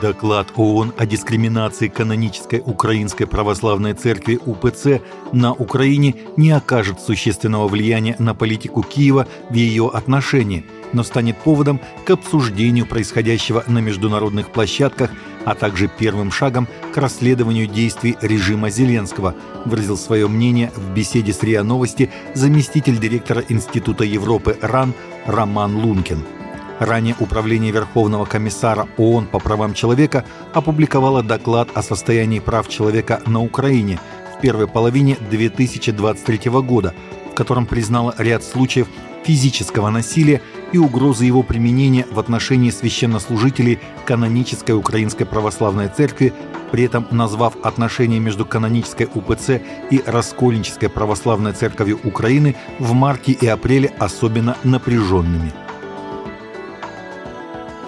Доклад ООН о дискриминации канонической Украинской Православной Церкви УПЦ на Украине не окажет существенного влияния на политику Киева в ее отношении, но станет поводом к обсуждению происходящего на международных площадках, а также первым шагом к расследованию действий режима Зеленского, выразил свое мнение в беседе с РИА Новости заместитель директора Института Европы РАН Роман Лункин – Ранее Управление Верховного комиссара ООН по правам человека опубликовало доклад о состоянии прав человека на Украине в первой половине 2023 года, в котором признало ряд случаев физического насилия и угрозы его применения в отношении священнослужителей канонической Украинской Православной Церкви, при этом назвав отношения между канонической УПЦ и Раскольнической Православной Церковью Украины в марте и апреле особенно напряженными –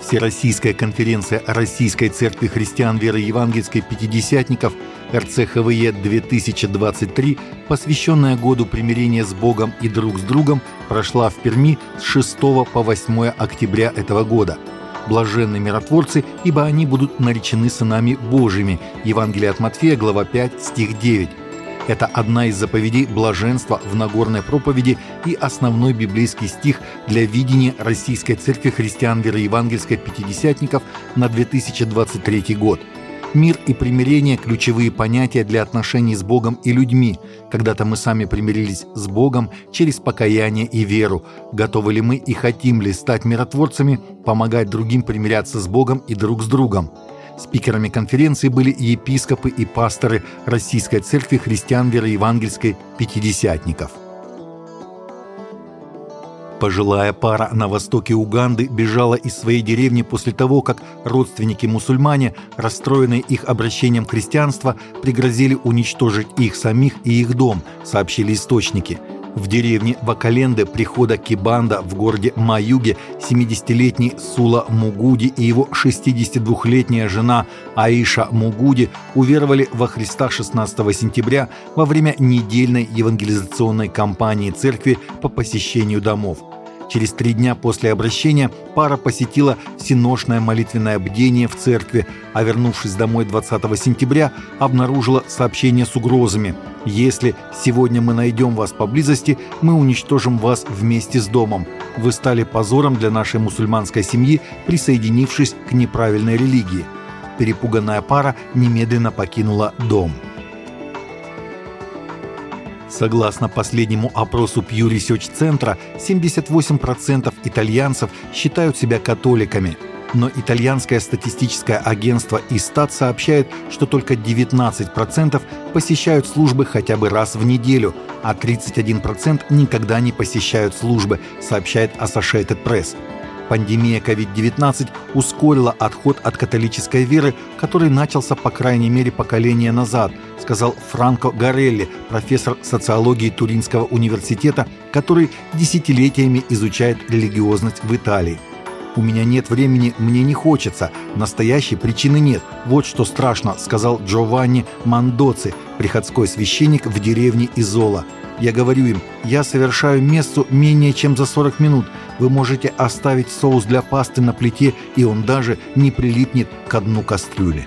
Всероссийская конференция Российской Церкви Христиан Веры Евангельской Пятидесятников РЦХВЕ-2023, посвященная году примирения с Богом и друг с другом, прошла в Перми с 6 по 8 октября этого года. Блаженны миротворцы, ибо они будут наречены сынами Божьими. Евангелие от Матфея, глава 5, стих 9. Это одна из заповедей блаженства в Нагорной проповеди и основной библейский стих для видения Российской Церкви Христиан Вероевангельской Пятидесятников на 2023 год. Мир и примирение – ключевые понятия для отношений с Богом и людьми. Когда-то мы сами примирились с Богом через покаяние и веру. Готовы ли мы и хотим ли стать миротворцами, помогать другим примиряться с Богом и друг с другом? Спикерами конференции были епископы и пасторы Российской Церкви Христиан Вероевангельской Пятидесятников. Пожилая пара на востоке Уганды бежала из своей деревни после того, как родственники-мусульмане, расстроенные их обращением к христианству, пригрозили уничтожить их самих и их дом, сообщили источники – в деревне Вакаленде прихода Кибанда в городе Маюге 70-летний Сула Мугуди и его 62-летняя жена Аиша Мугуди уверовали во Христа 16 сентября во время недельной евангелизационной кампании церкви по посещению домов. Через три дня после обращения пара посетила всеношное молитвенное бдение в церкви, а вернувшись домой 20 сентября, обнаружила сообщение с угрозами. «Если сегодня мы найдем вас поблизости, мы уничтожим вас вместе с домом. Вы стали позором для нашей мусульманской семьи, присоединившись к неправильной религии». Перепуганная пара немедленно покинула дом. Согласно последнему опросу Pew Research центра, 78% итальянцев считают себя католиками. Но итальянское статистическое агентство Истат сообщает, что только 19% посещают службы хотя бы раз в неделю, а 31% никогда не посещают службы, сообщает Associated Press. Пандемия COVID-19 ускорила отход от католической веры, который начался по крайней мере поколение назад, сказал Франко Гарелли, профессор социологии Туринского университета, который десятилетиями изучает религиозность в Италии. «У меня нет времени, мне не хочется. Настоящей причины нет. Вот что страшно», — сказал Джованни Мандоци, приходской священник в деревне Изола. Я говорю им, я совершаю мессу менее чем за 40 минут. Вы можете оставить соус для пасты на плите, и он даже не прилипнет к дну кастрюли.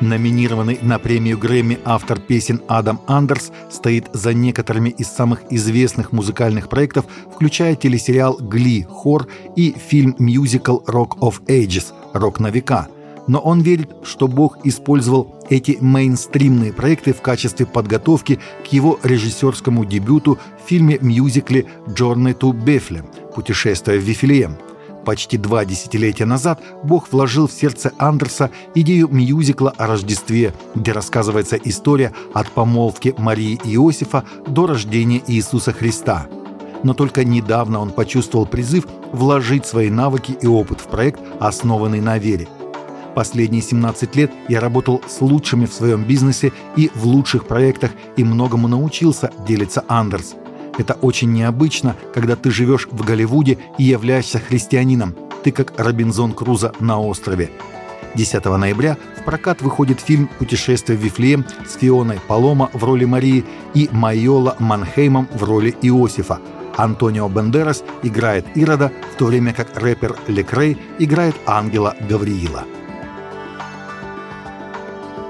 Номинированный на премию Грэмми автор песен Адам Андерс стоит за некоторыми из самых известных музыкальных проектов, включая телесериал «Гли», «Хор» и фильм-мюзикл «Rock of Ages» «Рок на века», но он верит, что Бог использовал эти мейнстримные проекты в качестве подготовки к его режиссерскому дебюту в фильме-мюзикле «Journey to Bethlehem» «Путешествие в Вифлеем». Почти два десятилетия назад Бог вложил в сердце Андерса идею мюзикла о Рождестве, где рассказывается история от помолвки Марии и Иосифа до рождения Иисуса Христа. Но только недавно он почувствовал призыв вложить свои навыки и опыт в проект, основанный на вере. Последние 17 лет я работал с лучшими в своем бизнесе и в лучших проектах и многому научился, делится Андерс. Это очень необычно, когда ты живешь в Голливуде и являешься христианином. Ты как Робинзон Крузо на острове. 10 ноября в прокат выходит фильм «Путешествие в Вифлеем» с Фионой Палома в роли Марии и Майола Манхеймом в роли Иосифа. Антонио Бендерас играет Ирода, в то время как рэпер Лекрей играет ангела Гавриила.